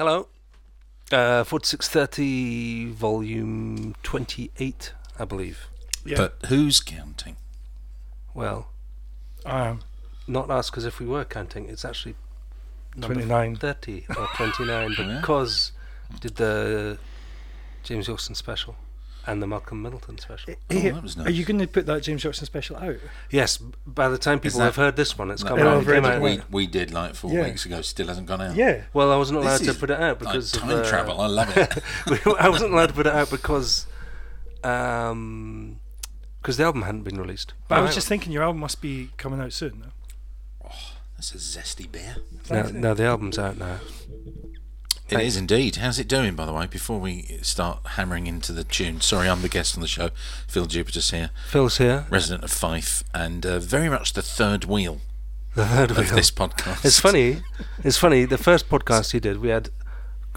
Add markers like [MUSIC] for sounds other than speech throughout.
Hello. Uh, 4630, volume 28, I believe. Yeah. But who's counting? Well, um, not us, because if we were counting, it's actually number 29. 30 or 29, [LAUGHS] Oh, yeah? because did the James Wilson special and the Malcolm Middleton special. Hey, that was Are you going to put that James Jackson special out? Yes, by the time people that- have heard this one, it's No, come out. it came already out- we, we did like four Yeah. weeks ago, still hasn't gone out. Yeah. Well, I wasn't allowed to put it out like because time of, uh, travel. I love it. [LAUGHS] [LAUGHS] I wasn't allowed to put it out because um because the album hadn't been released. But I was just thinking your album must be coming out soon. though. That's a zesty beer. no, Thanks, no, the album's out now. It Thanks. is indeed. How's it doing, by the way? Before we start hammering into the tune, sorry, I'm the guest on the show. Phil Jupitus's here, Phil's here. resident of Fife, and uh, very much the third wheel The third of wheel. this podcast. It's funny. It's funny. The first podcast he did, we had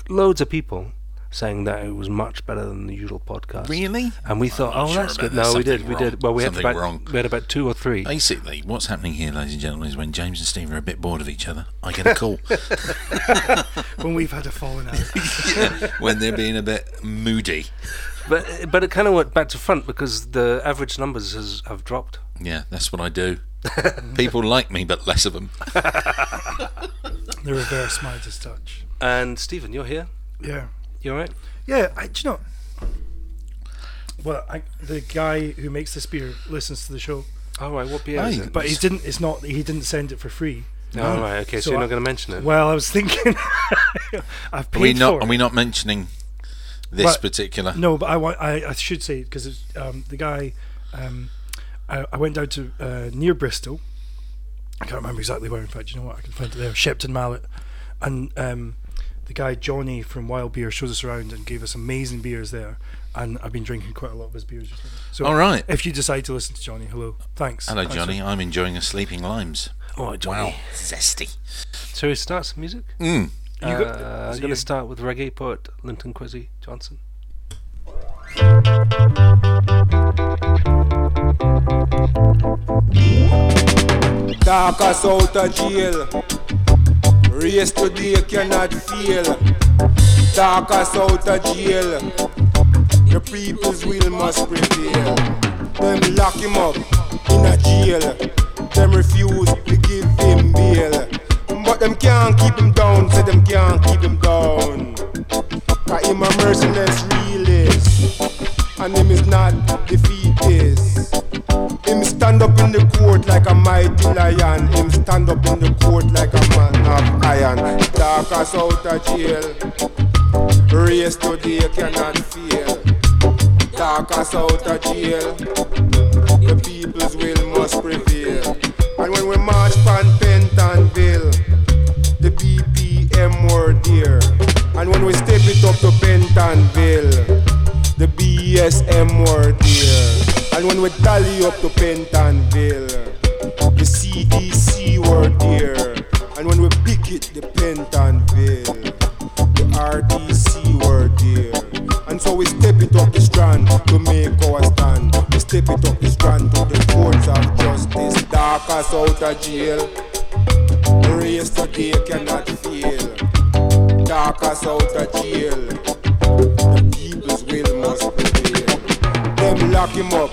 loads of people saying that it was much better than the usual podcast. Really? And we thought, oh, sure that's good. that. No, we did. Something We did. Well, we had about wrong. we had about two or three. Basically, what's happening here, ladies and gentlemen, is when James and Steve are a bit bored of each other, I get a call. [LAUGHS] [LAUGHS] When we've had a falling out. [LAUGHS] when they're being a bit moody. But but it kind of went back to front because the average numbers has have dropped. Yeah, that's what I do. People like me, but less of them. the reverse Midas touch. And Stephen, you're here. Yeah. You all right? Yeah, I, do you know? Well, I, the guy who makes this beer listens to the show, Oh, All right. What beer is Aye. it? but he didn't. It's not. He didn't send it for free. All right. Okay. So, So you're I- not going to mention it. Well, I was thinking. [LAUGHS] I've paid Are we not? for Are it. we not mentioning this But- particular? No, but I want. I, I should say because um, the guy. Um, I, I went down to uh, near Bristol. I can't remember exactly where. In fact, you know what? I can find it there. Shepton Mallet, and um, the guy Johnny from Wild Beer showed us around and gave us amazing beers there. And I've been drinking quite a lot of his beers. recently. So All right. if you decide to listen to Johnny, hello, thanks. Hello, Thanks, Johnny. I'm enjoying a Sleeping Limes. Oh, Johnny. Wow, zesty. So we start some music. Mm. You got- uh, I'm going to start with reggae poet Linton Kwesi Johnson. Talk us out of jail. Race today cannot fail. Darcus out of jail. The people's will must prevail. Them lock him up in a jail. Them refuse to give him bail. But them can't keep him down, say them can't keep him down. Cause him a merciless realist. And him is not defeatist. Him stand up in the court like a mighty lion. Him stand up in the court like a man of iron. Darcus out of jail. Race today cannot fail. Darcus out of jail. The people's will must prevail. And when we march pan Pentonville, the BPM were there. And when we step it up to Pentonville, the BSM were there. And when we tally up to Pentonville, the CDC were there. And when we pick it, the Pentonville, the RDC were there. And so we step it up the strand to make our stand. We step it up the strand to the courts of justice. Darcus out of jail. The race today cannot fail. Darcus out of jail. Lock him up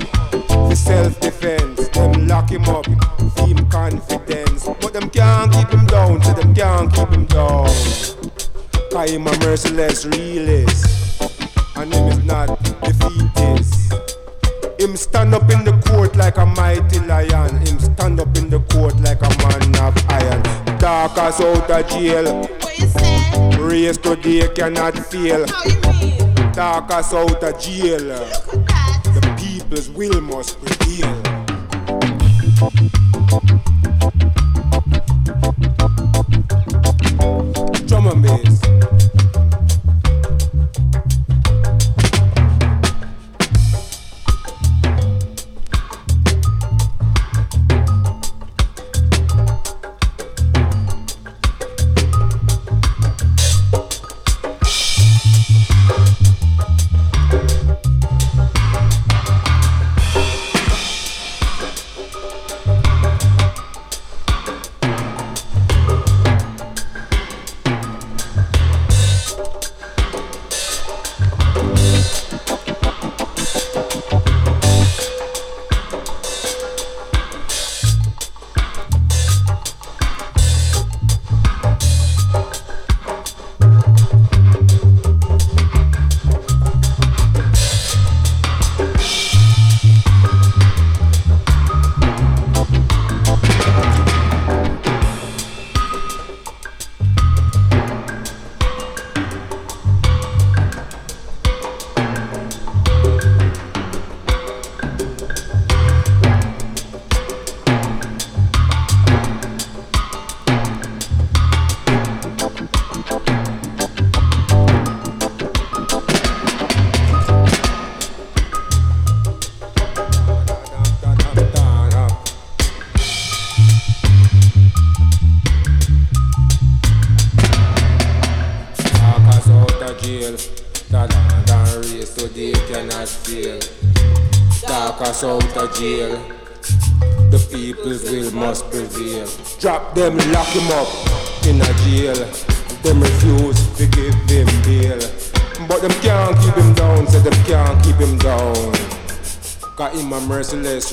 for self-defense. Them lock him up for him confidence. But them can't keep him down, so them can't keep him down. I am a merciless realist. And him is not defeatist. Him stand up in the court like a mighty lion. Him stand up in the court like a man of iron. Darcus out of jail. What you say? Race today cannot fail. How you mean? Darcus out of jail. Look at that. People's will must prevail. Drum and bass.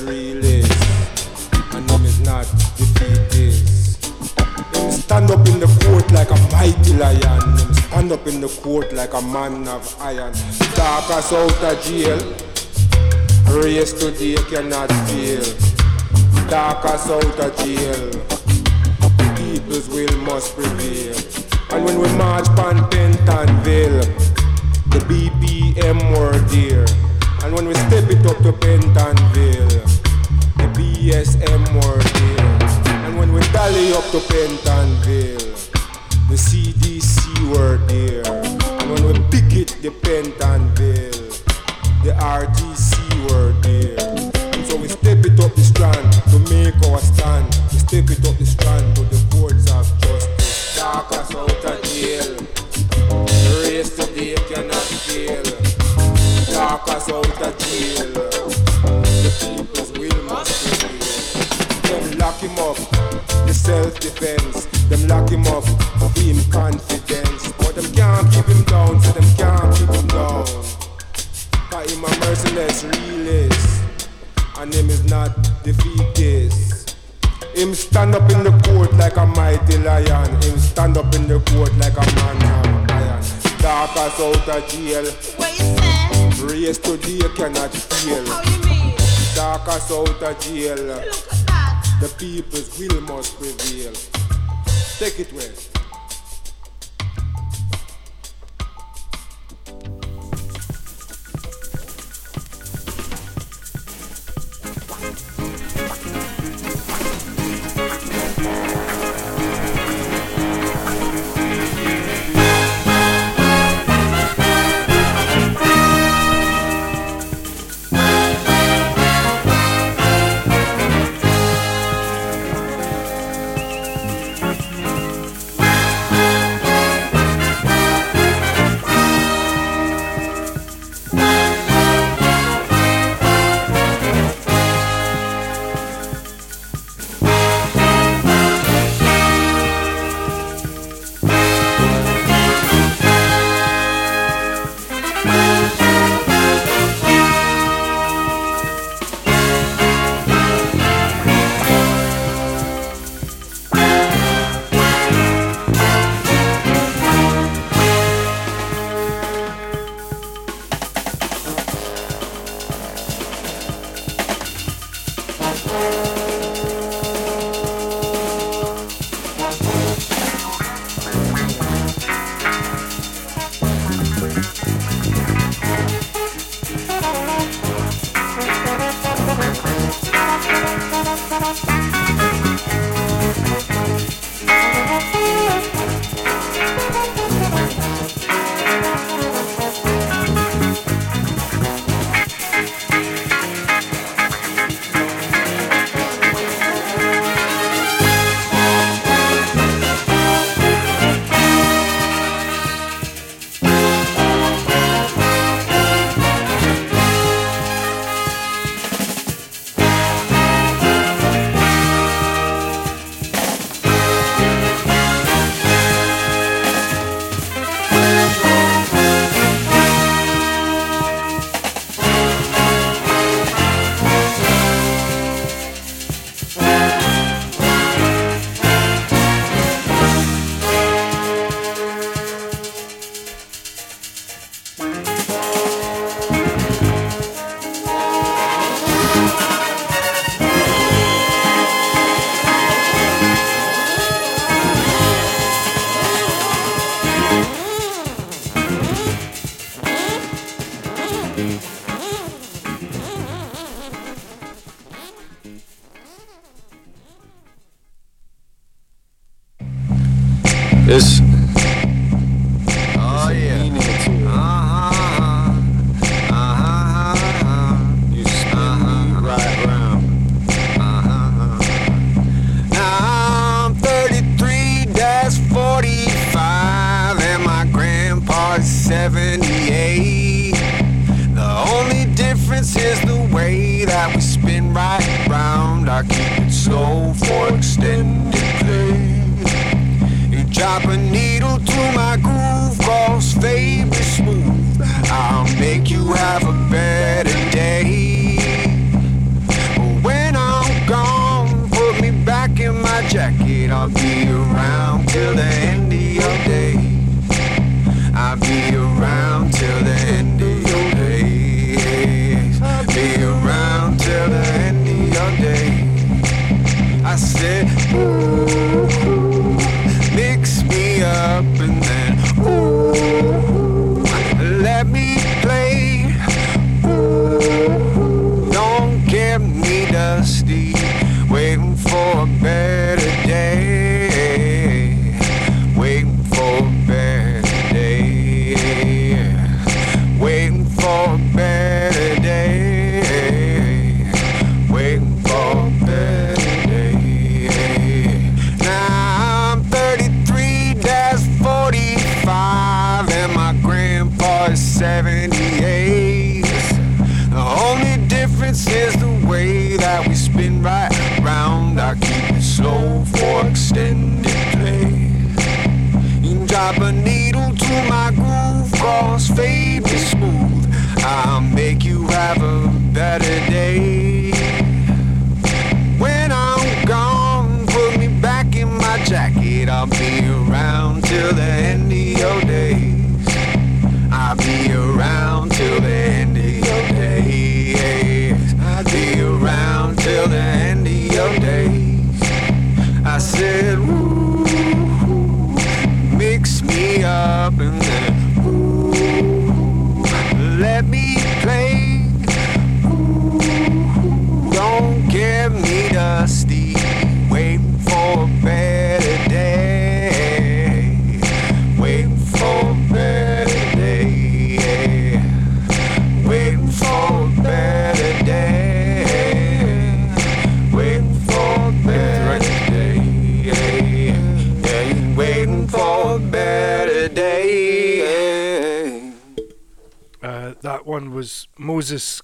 Merciless release. And him is not defeatist. Him stand up in the court like a mighty lion. Him stand up in the court like a man of iron. Darcus out of jail. Race today cannot fail. Darcus out of jail. People's will must prevail. And when we march pan Pentonville, the BPM were there. And when we step it up to Pentonville, the BSM were there. And when we tally up to Pentonville, the CDC were there. And when we pick it, the Pentonville, the RTC were there. And so we step it up the strand to make our jail What you say? Race today cannot fail How you mean? Darcus out of jail Look at that. The people's will must prevail Take it away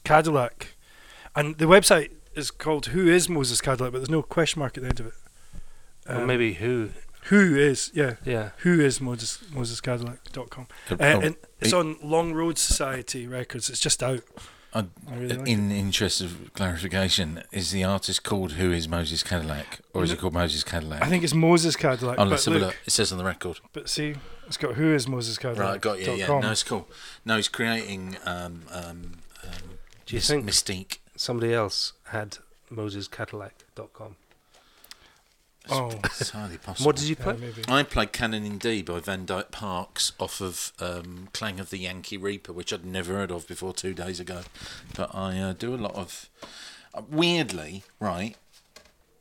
Cadillac, and the website is called "Who is Moses Cadillac?" But there's no question mark at the end of it. or Um, maybe who? who is yeah Yeah. who is Moses MosesCadillac.com. Uh, Uh, oh, and it's it- on Long Road Society Records. It's just out. I- I really like in interest of clarification, is the artist called Who is Moses Cadillac, or is it called Moses Cadillac? I think it's Moses Cadillac. Oh, let's have a look, look. It says on the record. But see, it's got who is Moses Cadillac. Right, got you. Yeah, com. no, it's cool. No, he's creating um, um, Do you mys- think mystique? somebody else had MosesCadillac.com? Oh, It's highly possible. What did you yeah, play? maybe. I played Canon in D by Van Dyke Parks off of um, Clang of the Yankee Reaper, which I'd never heard of before two days ago. But I uh, do a lot of. Uh, weirdly, right,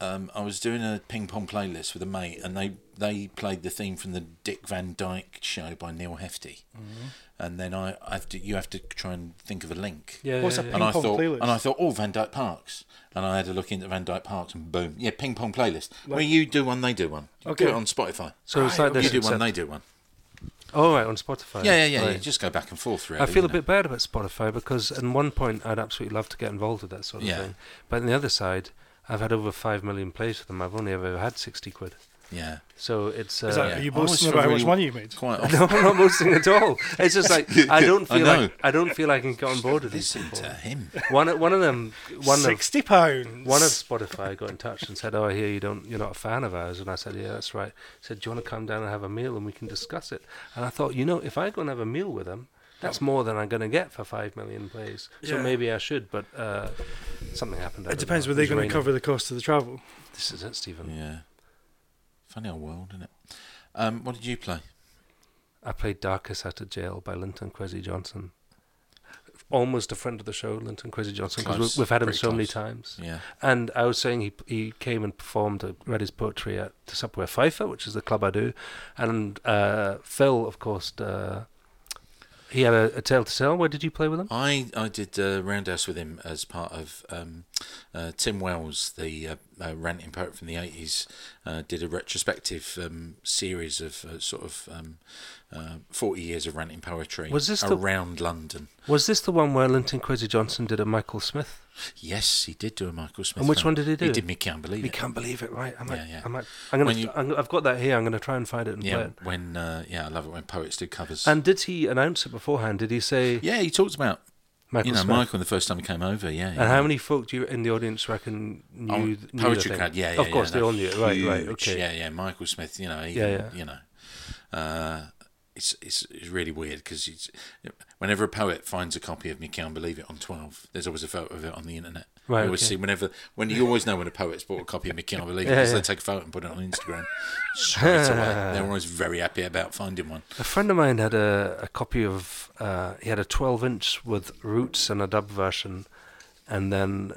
um, I was doing a ping pong playlist with a mate, and they, they played the theme from the Dick Van Dyke show by Neal Hefti. And then I, I have to, you have to try and think of a link. Yeah, What's yeah, a yeah. ping And I pong thought, playlist? and I thought, oh, Van Dyke Parks, and I had a look into Van Dyke Parks, and boom, yeah, ping pong playlist. where you do one, they do one. You Okay. Do it on Spotify. So it's like You this. do one, they do one. Oh, right, on Spotify. Yeah, yeah, yeah. Right. You just go back and forth. Really, I feel a know. bit bad about Spotify because at one point I'd absolutely love to get involved with that sort of Yeah. thing. But on the other side, I've had over 5 million plays with them. I've only ever had 60 quid. Yeah, So it's. Uh, Is that, yeah. Are you I always boasting feel about how much really- money you made? quite [LAUGHS] No, often. I'm not boasting at all. It's just like [LAUGHS] I don't feel know. like I don't feel like I can get on board with these Listen people. to him. One of- one of them, one of Sixty pounds. one of Spotify got in touch and said, "Oh, I hear you don't, you're not a fan of ours." And I said, "Yeah, that's right." He said, "Do you want to come down and have a meal and we can discuss it?" And I thought, you know, if I go and have a meal with them, that's more than I'm going to get for five million plays. So Yeah. maybe I should, but uh, something happened. I It don't depends. know. Were they was going to cover the cost of the travel? This is it, Stephen. Yeah, funny old world, isn't it? Um, what did you play? I played Darcus Out of Jail by Linton Kwesi Johnson. Almost a friend of the show, Linton Kwesi Johnson, because Close, we've had him very so many close. times. Yeah, And I was saying he he came and performed, uh, read his poetry at the Subway Pfeiffer, which is the club I do. And uh, Phil, of course, uh, he had a, a tale to tell. Where did you play with him? I I did uh, Roundhouse with him as part of um, uh, Tim Wells, the uh, uh, ranting poet from the eighties, uh, did a retrospective um, series of uh, sort of um, uh, forty years of ranting poetry Was this the- around London. Was this the one where Linton Kwesi Johnson did a Michael Smith? Yes, he did do a Michael Smith. And which film. one did he do? He did Me Can't Believe You It. can't believe it, right? I might, Yeah, yeah. I might, I'm gonna, you- I'm, I've got that here. I'm gonna try and find it and play Yeah, it. when uh, yeah, I love it when poets do covers. And did he announce it beforehand? Did he say yeah, he talked about Michael you know Smith? Michael the first time he came over. Yeah, And yeah. how many folk do you in the audience reckon knew, Oh, knew the poetry thing? crowd? Yeah, yeah, Of course, yeah, they all knew it. Right, right, okay. Yeah, yeah. Michael Smith. You know, Yeah, yeah. You know, uh, it's it's it's really weird because it's whenever a poet finds a copy of Me Can't Believe It on twelve, there's always a photo of it on the internet. Right, You always okay. see whenever when you always know when a poet's bought a copy of Me Can't Believe Yeah, because yeah. they take a photo and put it on Instagram straight away. [LAUGHS] They're always very happy about finding one. A friend of mine had a, a copy of. Uh, he had a 12 inch with roots and a dub version, and then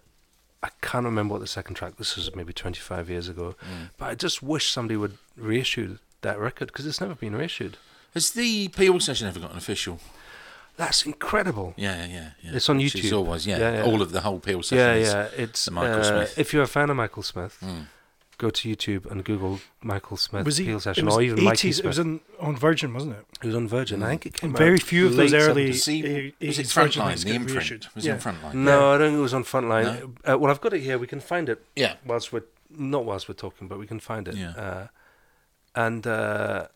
I can't remember what the second track. This was maybe 25 years ago, Mm. but I just wish somebody would reissue that record because it's never been reissued. Has the Peel session ever got an official? That's incredible. Yeah, yeah, yeah. It's on Which is YouTube. always, yeah, Yeah, yeah. all of the whole Peel session. Yeah, is yeah. It's Michael uh, Smith. If you're a fan of Michael Smith, Mm. go to YouTube and Google Michael Smith Was he? Peel It session, or even Mikey 80s. Smith. It was on, on Virgin, wasn't it? It was on Virgin. I think it came out Very few of those early. 70s. See, was it Virgin Frontline, the imprint? Was yeah. it Frontline? No, I don't think it was on Frontline. Uh, well, I've got it here. We can find it Yeah. whilst we're not whilst we're talking, but we can find it. Yeah. Uh, and uh,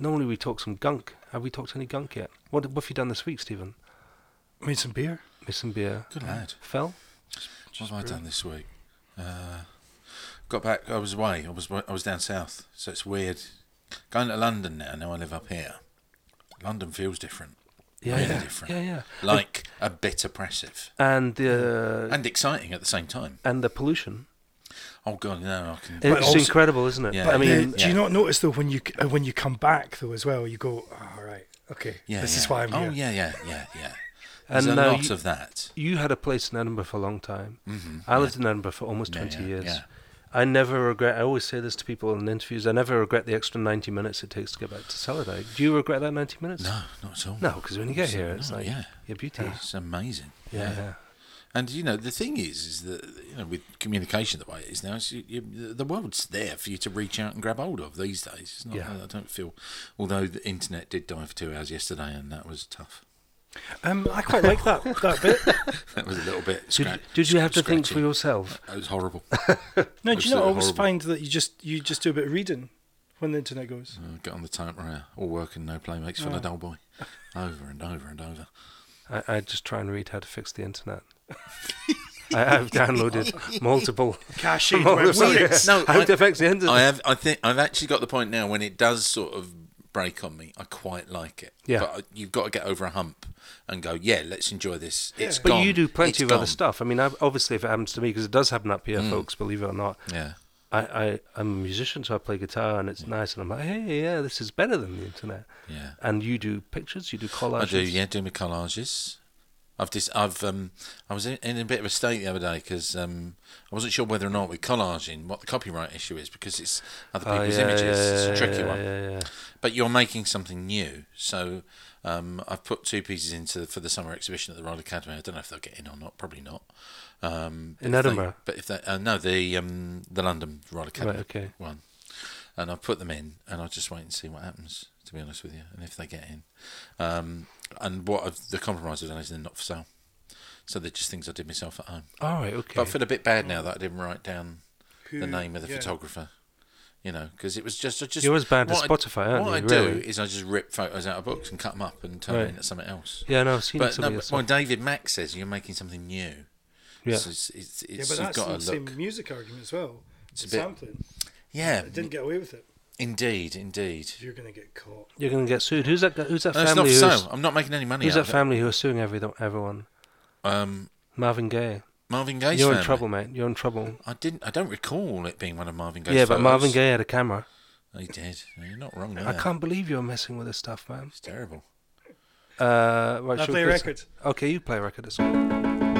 normally we talk some gunk. Have we talked any gunk yet? What, what have you done this week, Stephen? Made some beer. Made some beer. Good lad. Fell. What have I done this week? Uh, got back. I was away. I was I was down south, so it's weird. Going to London now. Now I live up here. London feels different. Yeah, really yeah, different. yeah, yeah. Like a bit oppressive And the and exciting at the same time. and the pollution. Oh god, no! I can. It's also- incredible, isn't it? Yeah. I But mean, uh, do you not notice though when you uh, when you come back though as well, you go, oh, okay, yeah, this is why I'm oh, here. Oh yeah, yeah, yeah, yeah. [LAUGHS] There's And a lot you- of that. you had a place in Edinburgh for a long time. hmm I lived in Edinburgh for almost Yeah, 20 yeah, years. yeah. I never regret, I always say this to people in interviews, I never regret the extra 90 minutes it takes to get back to Saladite. Do you regret that 90 minutes? No, not at all. No, because when you get here, it's No, like, yeah. your beauty. It's amazing. Yeah. yeah. And you know the thing is, is that you know with communication the way it is now, it's, you, you, the world's there for you to reach out and grab hold of these days. It's not, Yeah. I don't feel, although the internet did die for two hours yesterday, and that was tough. Um, I quite like that [LAUGHS] that bit. That was a little bit. Did, scra- did you have to think for yourself? That was horrible. [LAUGHS] No, do you not always horrible. find that you just you just do a bit of reading when the internet goes? Uh, get on the type right, all work and no play makes fun of dull boy, over and over and over. I, I just try and read how to fix the internet. [LAUGHS] I have downloaded multiple. Cached [LAUGHS] multiple websites. No, how I- to fix the internet. I have. I think I've actually got the point now when it does sort of break on me. I quite like it. Yeah. But you've got to get over a hump and go. Yeah, let's enjoy this. It's but gone. you do plenty It's of other stuff. I mean, I, obviously, if it happens to me, because it does happen up here, Mm. folks, believe it or not, Yeah. I, I, I'm a musician, so I play guitar and it's nice. And I'm like, hey, yeah, this is better than the internet. Yeah. And you do pictures, you do collages. I do, yeah, do my collages. I've just, I've, um, I was in, in a bit of a state the other day because um, I wasn't sure whether or not with collaging what the copyright issue is because it's other Oh, people's yeah, images. yeah, it's a tricky yeah, one. But you're making something new, so um, I've put two pieces into for the summer exhibition at the Royal Academy. I don't know if they'll get in or not. Probably not. Um, In if they- Edinburgh? but if they, uh, no, the um, the London Royal Academy Right, okay. one, and I put them in, and I'll just wait and see what happens. To be honest with you, and if they get in, um, and what I've, the compromise I've done is they're not for sale, so they're just things I did myself at home. All right, okay. But I feel a bit bad now that I didn't write down the name of the yeah. photographer. You know, because it was just I just You're as bad as what I- Spotify, aren't what you, I really? do is I just rip photos out of books and cut them up and turn Right. it into something else. yeah, no, I've seen But some no, of your but when. David Mack says you're making something new, Yeah. so it's, it's, it's, Yeah, but you've that's got the to same look. music argument as well. It's a bit- sampling. Yeah, It didn't get away with it. Indeed, indeed. You're gonna get caught. You're going to get sued. Who's that? Who's that No, it's not family? for who's, sale. I'm not making any money who's out that of family who are suing every, everyone? Um, Marvin Gaye. Marvin Gaye's You're family. in trouble, mate. You're in trouble. I didn't. I don't recall it being one of Marvin Gaye's yeah, but. Marvin Gaye had a camera. He did. You're not wrong there. I can't believe you're messing with this stuff, man. It's terrible. Uh, right, I play a record. Okay, you play a record. It's cool. Well,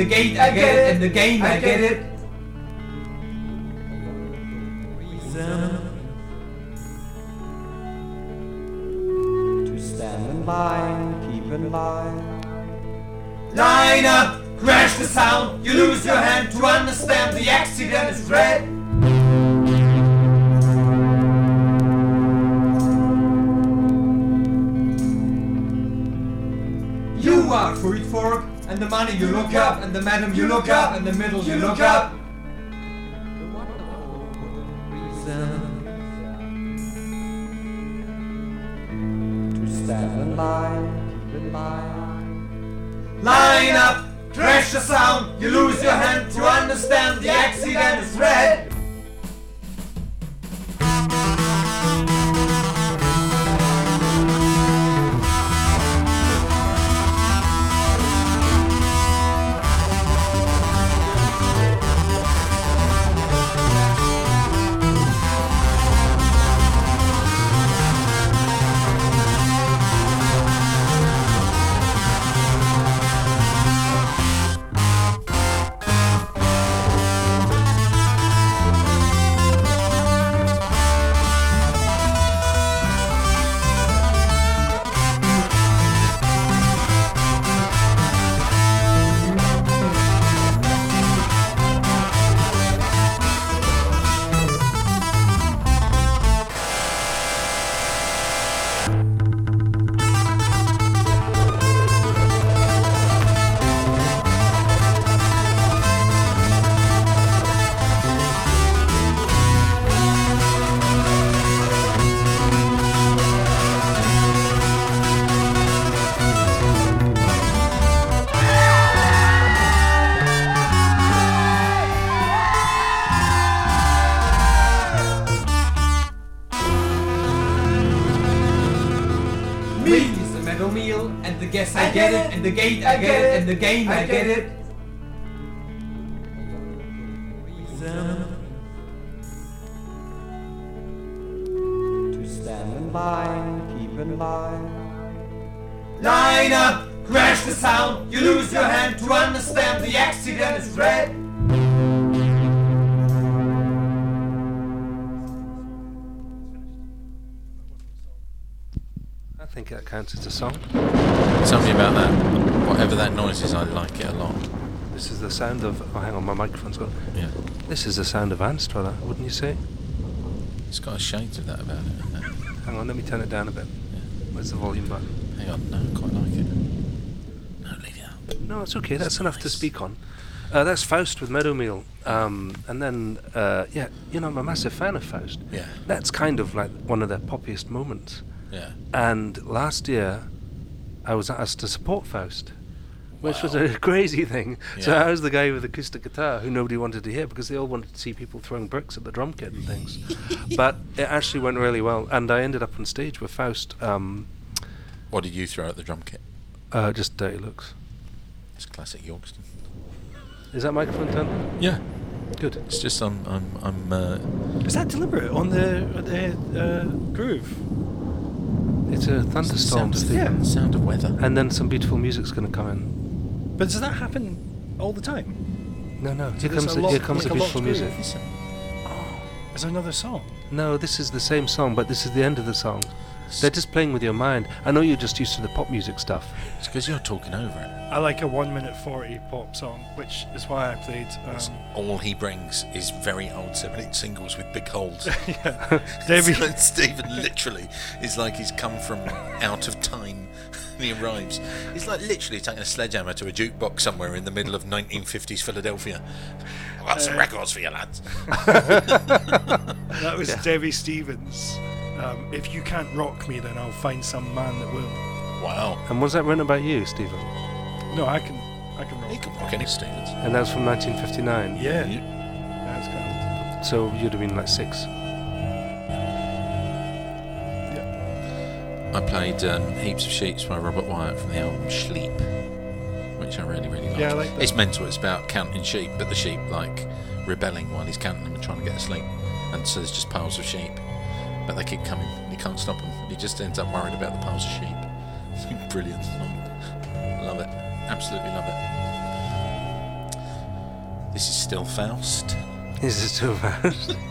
the gate I get it, and the game I get it. The gate I get it, and the game I get it. To stand in line, keep in line. Line up, crash the sound, you lose your hand to understand the accident is red. I think that counts as a song. Tell me about that. Whatever that noise is, I like it a lot. This is the sound of. Oh, hang on, my microphone's gone. Yeah. This is the sound of Anstruther, wouldn't you say? It's got a shade of that about it. [LAUGHS] Hang on, let me turn it down a bit. Where's the volume button? Hang on, no, I quite like it. No, leave it up. No, it's okay. That's enough to speak on. Uh, that's Faust with Meadowmeal. Um, and then, uh, yeah, you know, I'm a massive fan of Faust. Yeah. That's kind of like one of their poppiest moments. Yeah. And last year, I was asked to support Faust, which was a [LAUGHS] crazy thing. So I was the guy with the acoustic guitar who nobody wanted to hear because they all wanted to see people throwing bricks at the drum kit and things. [LAUGHS] but it actually went really well, and I ended up on stage with Faust. Um, What did you throw at the drum kit? uh, just dirty looks. It's classic Yorkston. Is that microphone turned? Yeah. Good. It's just I'm I'm I'm uh, Is that deliberate on the the uh, groove? It's a thunderstorm, sound, of, Steve. sound of weather. And then some beautiful music's going to come in. But does that happen all the time? No, no. Here comes a the, lot- here comes the a beautiful music. Listen. Is there another song? No, this is the same song, but this is the end of the song. They're just playing with your mind. I know you're just used to the pop music stuff. It's because you're talking over it. I like a one minute forty pop song, which is why I played. Um, All he brings is very old 7 singles with big holes. [LAUGHS] David, [LAUGHS] So Stephen literally is like he's come from out of time. [LAUGHS] And he arrives. He's like literally taking a sledgehammer to a jukebox somewhere in the middle of 1950s Philadelphia. I've got some records for you, lads. [LAUGHS] that was Debbie Stevens. Um, if you can't rock me, then I'll find some man that will. Wow. And was that written about you, Stephen? No, I can, I can rock. He can rock any Stevens. And that's from 1959. Yeah, Yeah. that's kind So you'd have been like six. I played um, Heaps of Sheeps by Robert Wyatt from the album Shleep, which I really, really like. Yeah, I like that. It's mental. It's about counting sheep, but the sheep like rebelling while he's counting them and trying to get asleep. And so there's just piles of sheep, but they keep coming. He can't stop them. He just ends up worried about the piles of sheep. It's [LAUGHS] brilliant song. Love it. Absolutely love it. This is still Faust. This is too fast. [LAUGHS]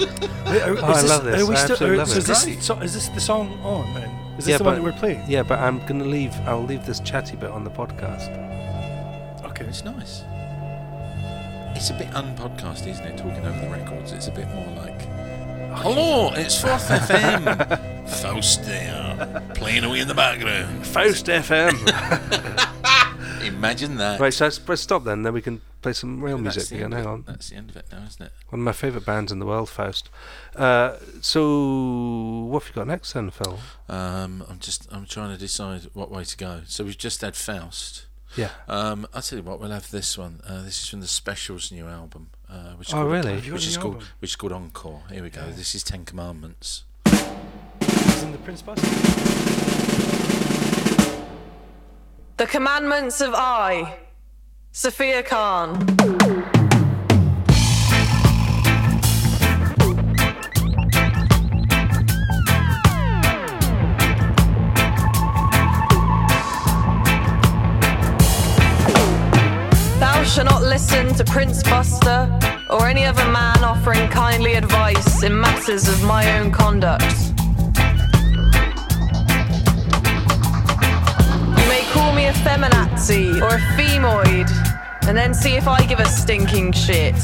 Oh, I is love this. Are we I still, absolutely are- love so it. is this, so, is this the song on then? Is this Yeah, the one but- that we're playing? Yeah, but I'm gonna leave. I'll leave this chatty bit on the podcast. Okay. It's nice. It's a bit unpodcast, isn't it? Talking over the records. It's a bit more like, hello, oh, it's Faust FM. [LAUGHS] Faust there, playing away in the background. Faust FM. [LAUGHS] Imagine that. right, so let's, let's stop then. Then we can play some real That's music again. Hang on. That's the end of it now, isn't it? One of my favourite bands in the world, Faust. Uh, so, what have you got next then, Phil? Um, I'm just, I'm trying to decide what way to go. So we've just had Faust. Yeah. Um, I'll tell you what, we'll have this one. Uh, this is from the Specials new album. Uh, which is Oh, called- really? Have you got Which the is called, album? which is called Encore. Here we go. This is Ten Commandments. Is in the Prince Bus? The Commandments of I, Saffiyah Khan. Thou shalt not listen to Prince Buster or any other man offering kindly advice in matters of my own conduct. Feminazi or a femoid, and then see if I give a stinking shit.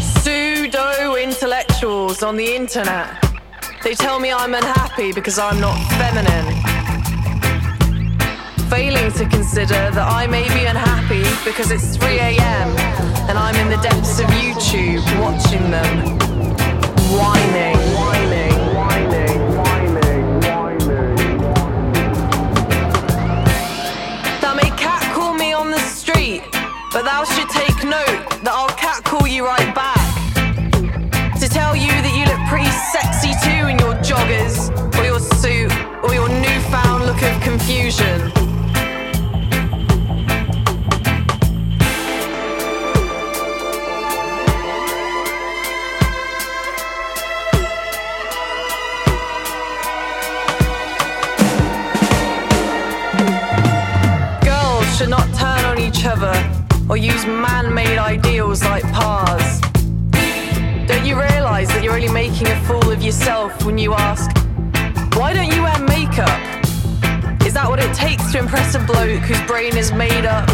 Pseudo intellectuals on the internet. They tell me I'm unhappy because I'm not feminine. Failing to consider that I may be unhappy because it's 3 a.m. and I'm in the depths of YouTube watching them whining, whining, whining, whining, may catcall me on the street, but thou should take note that I'll catcall you right ideals like pars. Don't you realize that you're only making a fool of yourself when you ask, Why don't you wear makeup? Is that what it takes to impress a bloke whose brain is made up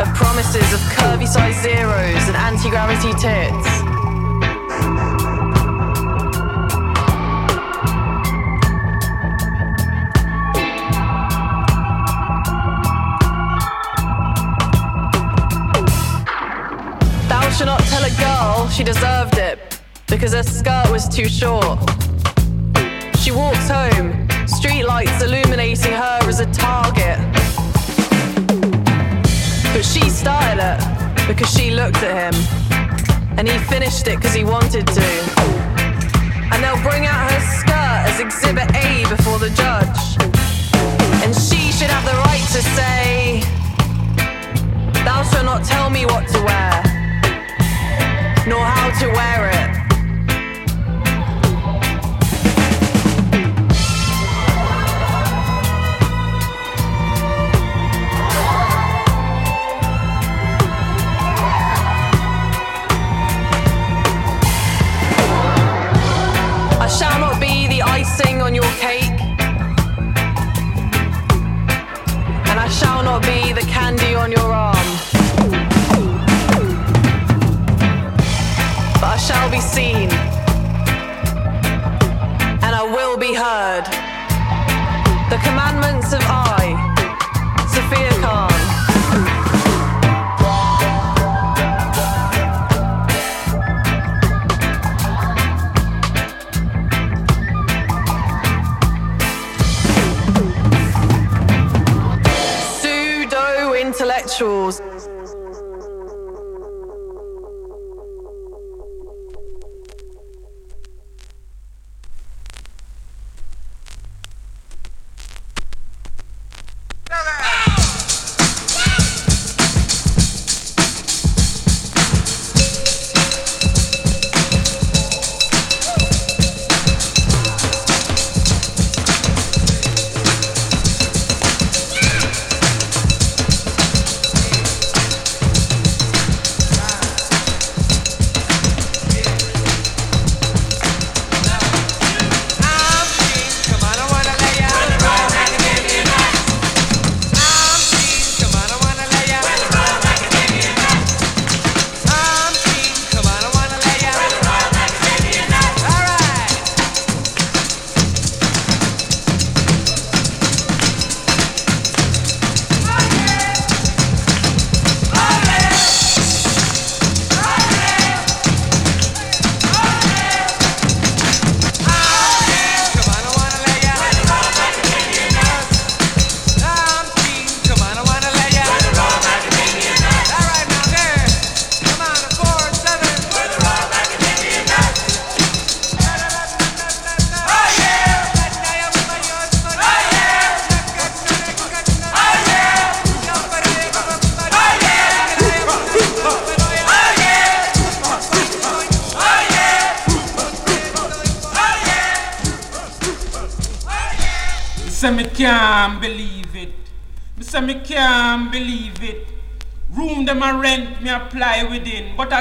of promises of curvy size zeros and anti gravity tits? She deserved it because her skirt was too short. She walks home, streetlights illuminating her as a target. But she started it because she looked at him, and he finished it because he wanted to. And they'll bring out her skirt as Exhibit A before the judge.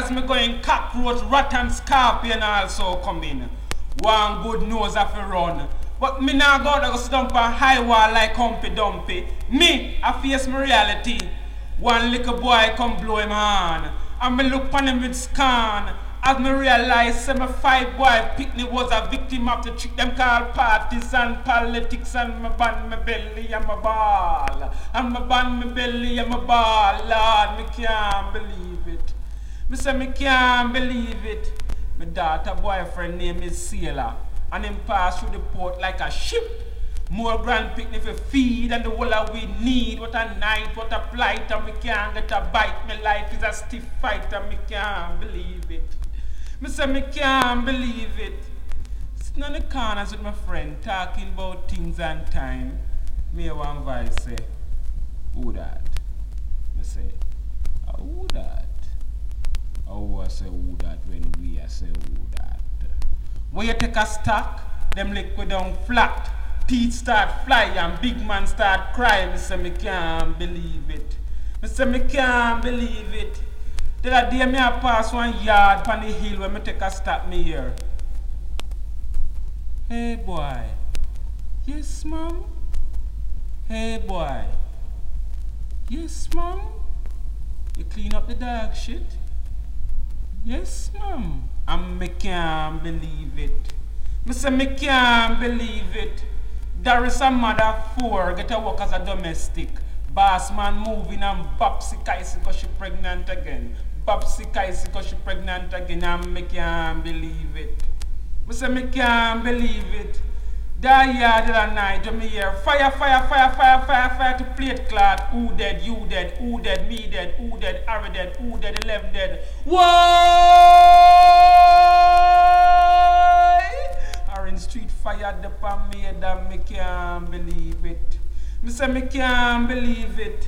As me going cockroach, rat and scorpion also come in. One good nose of a run. But me now go to sit down on high wall like Humpy Dumpy. Me, I face my reality. One little boy come blow him hand. And me look on him with scorn. As me realize, my five boy picnic was a victim of the trick them call parties and politics and my band my belly and my ball. And my band my belly and my ball. Lord, me can't believe. Me say me can't believe it. My daughter boyfriend name is Sailor. And him pass through the port like a ship. More grand picnic for feed and the whole we need. What a night, what a plight, and we can't get a bite. My life is a stiff fight and me can't believe it. Me say me can't believe it. Sitting on the corners with my friend talking about things and time. Me one voice say, Who that? Me say, "Ah, Who that? Oh, I say who that when we I say who that. When you take a stock, them liquid down flat. Teeth start fly and big man start cry. Me say me can't believe it. Me say me can't believe it. The other day me a pass one yard pan the hill when me take a stop me here. Hey boy. Yes, mom. Hey boy. Yes, mom. You clean up the dog shit. Yes, ma'am. And me can't believe it. Me say me can't believe it. There is a mother four get a work as a domestic. Boss man moving and Babsy Kaisi cause she pregnant again. Babsy Kaisi cause she pregnant again and me can't believe it. Me say me can't believe it. That yard the night, when me hear fire, fire, fire, fire, fire, fire to plate cloth. Who dead? You dead? Who dead? Me dead? Who dead? Harry dead? Who dead? Eleven dead? Why? Orange Street fire the pan me and me can't believe it. Me say me can't believe it.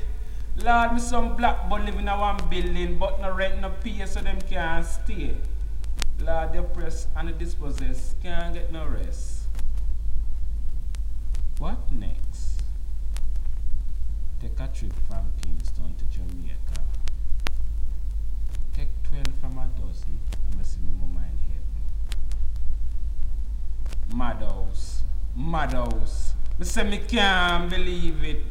Lord, me some black boy living in one building, but no rent, no pay, so them can't stay. Lord, the press and the dispossessed can't get no rest. What next? Take a trip from Kingston to Jamaica. Take 12 from a dozen and me see me mama in heaven. Madhouse, madhouse. Me say me can't believe it.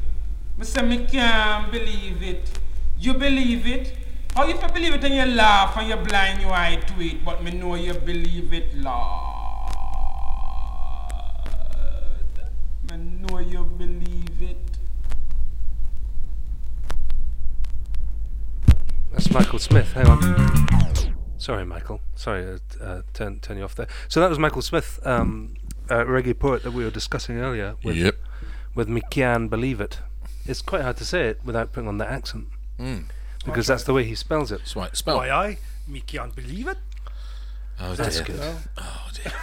Me say me can't believe it. You believe it? How if you believe it and you laugh and you blind your eye to it, but me know you believe it, Lord. Me know you believe it. That's Michael Smith. Hang on. Sorry, Michael. Sorry, uh, uh, turn turn you off there. So that was Michael Smith, um, uh, reggae poet that we were discussing earlier. With, Yep. With me can believe it. It's quite hard to say it without putting on the accent, Mm. because that's the way he spells it. That's right. Spell. Why I? Me can't believe it. Oh, That's dear. good. Oh dear. [LAUGHS]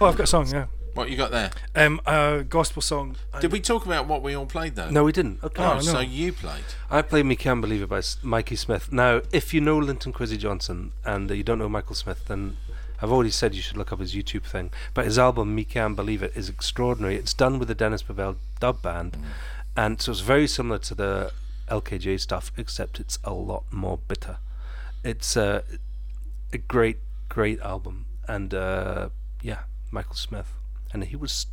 Oh, I've got a song, yeah. What you got there? Um, a gospel song. Did we talk about what we all played though? No, we didn't. Okay. Oh, no. so you played. I played Me Can Believe It by S- Mikey Smith. Now, if you know Linton Kwesi Johnson and uh, you don't know Michael Smith, then I've already said you should look up his YouTube thing. But his album Me Can Believe It is extraordinary. It's done with the Dennis Bovell dub band, and so it's very similar to the LKJ stuff, except it's a lot more bitter. It's uh, a great, great album, and uh, yeah, Michael Smith, and he was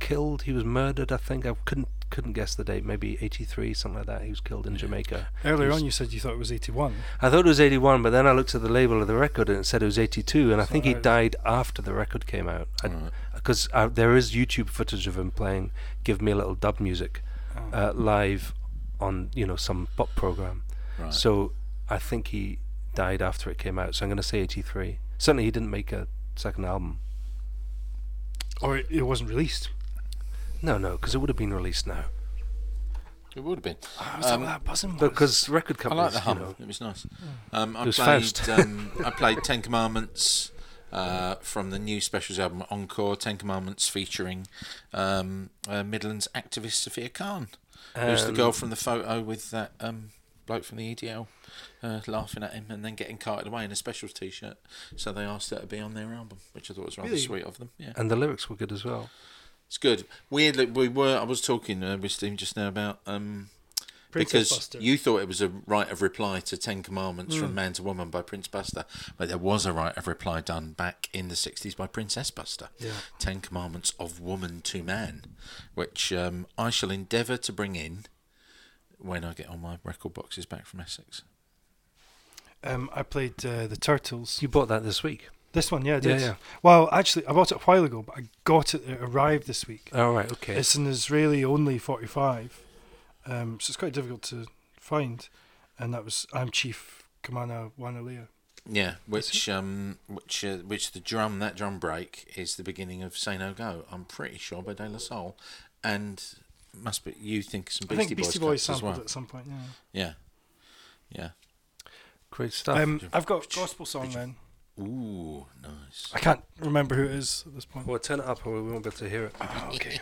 killed. He was murdered. I think I couldn't couldn't guess the date. Maybe eighty three, something like that. He was killed in Jamaica. Earlier He on, you said you thought it was 81. I thought it was eighty one, but then I looked at the label of the record and it said it was eighty two, and I think he died after the record came out. Because uh, there is YouTube footage of him playing "Give Me a Little Dub Music" Oh. uh, live on you know some pop program. Right. So I think he died after it came out. So I'm going to say eighty three. Certainly, he didn't make a second album. Or it, it wasn't released. No, no, because it would have been released now. It would have been. I was that Um, what that buzzing was? Because record I companies, like the hum. you know, It was nice. Um, I It was played. Um, [LAUGHS] I played Ten Commandments uh, from the new specials album Encore. Ten Commandments featuring um, uh, Midlands activist Saffiyah Khan, who's the Um, girl from the photo with that um, bloke from the EDL uh, laughing at him and then getting carted away in a specials T-shirt. So they asked her to be on their album, which I thought was rather Really? sweet of them. Yeah. and the lyrics were good as well. It's good. Weirdly, we were. I was talking uh, with Steve just now about um, because Buster. you thought it was a right of reply to Ten Commandments Mm. from Man to Woman by Prince Buster, but there was a right of reply done back in the '60s by Princess Buster. Yeah. Ten Commandments of Woman to Man, which um, I shall endeavour to bring in when I get all my record boxes back from Essex. Um, I played uh, the Turtles. You bought that this week. This one, yeah, I Yeah, did. yeah. Well, actually, I bought it a while ago, but I got it. It arrived this week. All right, okay. It's an Israeli only 45, um, so it's quite difficult to find. And that was I'm Chief Kamanawanalea. Yeah, which um, which uh, which the drum that drum break is the beginning of Say No Go. I'm pretty sure by De La Soul, and must be you think some I Beastie, think Beastie Boys, Boys cuts as sampled well. at some point. Yeah. Yeah, yeah. Great stuff. Um, I've got a gospel song then. Ooh, nice. I can't remember who it is at this point. well, turn it up or we won't be able to hear it. okay.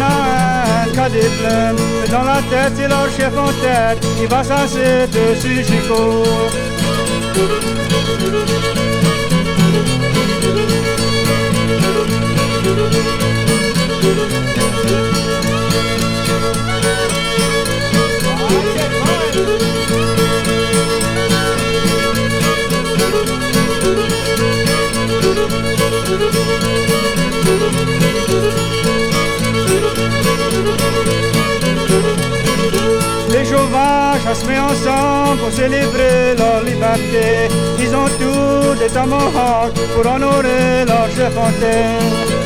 un cadet plein dans la tête, c'est leur chef en tête qui va sasser dessus Chico. Thank you. Les sauvages se mettent ensemble pour célébrer leur liberté. Ils ont tous des tomahawks pour honorer leur chef en tête.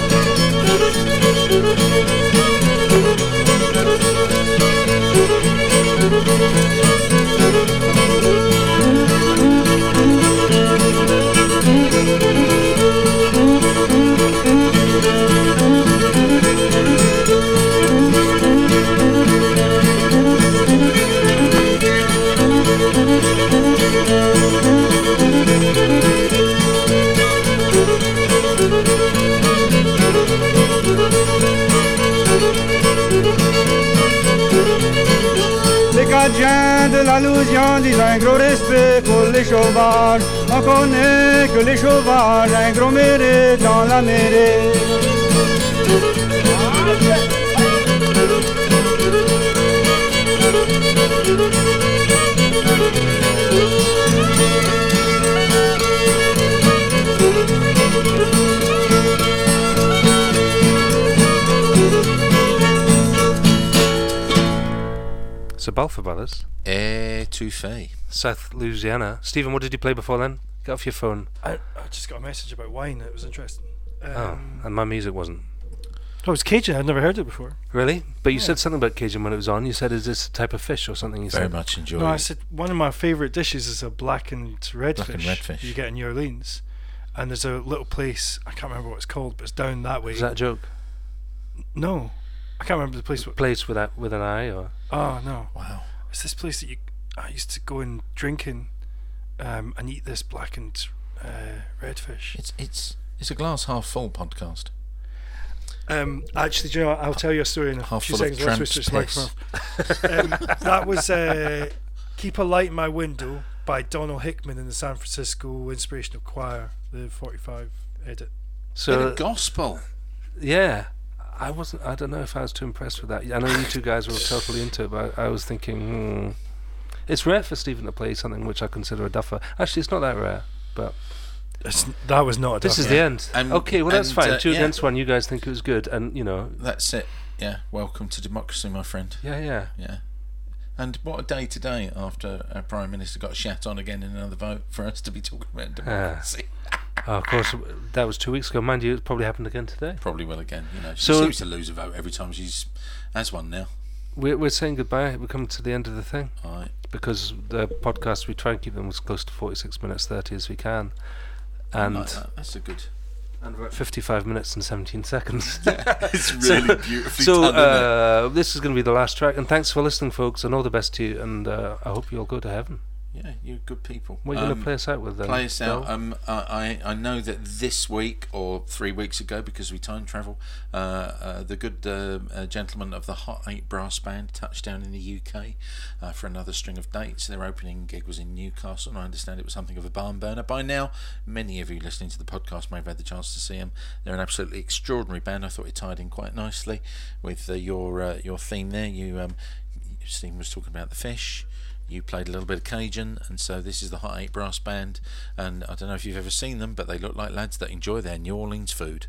Gardiens de la Louisiane disent un gros respect pour les sauvages. On connaît que les sauvages, un gros mérite dans la mêlée. So Balfa Brothers, Etouffee. South Louisiana. Stephen, what did you play before then? Get off your phone. I, I just got a message about wine. It was interesting. Um, oh, and my music wasn't. Oh, it was Cajun. I've never heard it before. Really? But you Yeah. said something about Cajun when it was on. You said, is this a type of fish or something? You said? Very said. much enjoy No, I said one of my favourite dishes is a blackened redfish. Blackened redfish. You get in New Orleans, and there's a little place I can't remember what it's called, but it's down that way. Is that a joke? No, I can't remember the place. What, Place with, that, with an eye or? oh no, Wow. it's this place that you I used to go and drinking, um, and eat this blackened uh, redfish. It's it's it's a glass half full podcast. Um, actually, do you know, what? I'll tell you a story in a Half few full of seconds. Let's switch tramp's this microphone off. um, that was uh, "Keep a Light in My Window" by Donald Hickman in the San Francisco Inspirational Choir, the 45 edit. Bit So, of gospel. yeah. I wasn't. I don't know if I was too impressed with that. I know you two guys were totally into it, but I, I was thinking, hmm. it's rare for Stephen to play something which I consider a duffer. Actually, it's not that rare. But It's, that was not a this is the end. And- okay, well that's and, fine. uh, Two yeah. against one. You guys think it was good, and you know, That's it. Yeah. Welcome to democracy, my friend. yeah, yeah. Yeah. And what a day today after our Prime Minister got shat on again in another vote for us to be talking about democracy. Oh, of course, that was two weeks ago. Mind you, it probably happened again today. Probably will again. You know, she So- seems to lose a vote every time she's has one now. We're, we're saying goodbye. We're coming to the end of the thing All right. because the podcast we try and keep them as close to forty-six minutes thirty as we can, and Like that. That's a good. and we're at fifty-five minutes and seventeen seconds. [LAUGHS] [LAUGHS] It's really beautifully so done, uh, this is going to be the last track, and thanks for listening, folks, and all the best to you. And uh, I hope you all go to heaven. Yeah, you're good people. What are you going Um, to play us out with? Then, play us out. Um, I I I know that this week or three weeks ago, because we time travel, uh, uh, the good uh, uh, gentlemen of the Hot Eight Brass Band touched down in the UK uh, for another string of dates. Their opening gig was in Newcastle, and I understand it was something of a barn burner. By now, many of you listening to the podcast may have had the chance to see them. They're an absolutely extraordinary band. I thought it tied in quite nicely with uh, your uh, your theme there. You um, Stephen was talking about the fish you played a little bit of Cajun, and so this is the Hot Eight Brass Band. And I don't know if you've ever seen them, but they look like lads that enjoy their New Orleans food.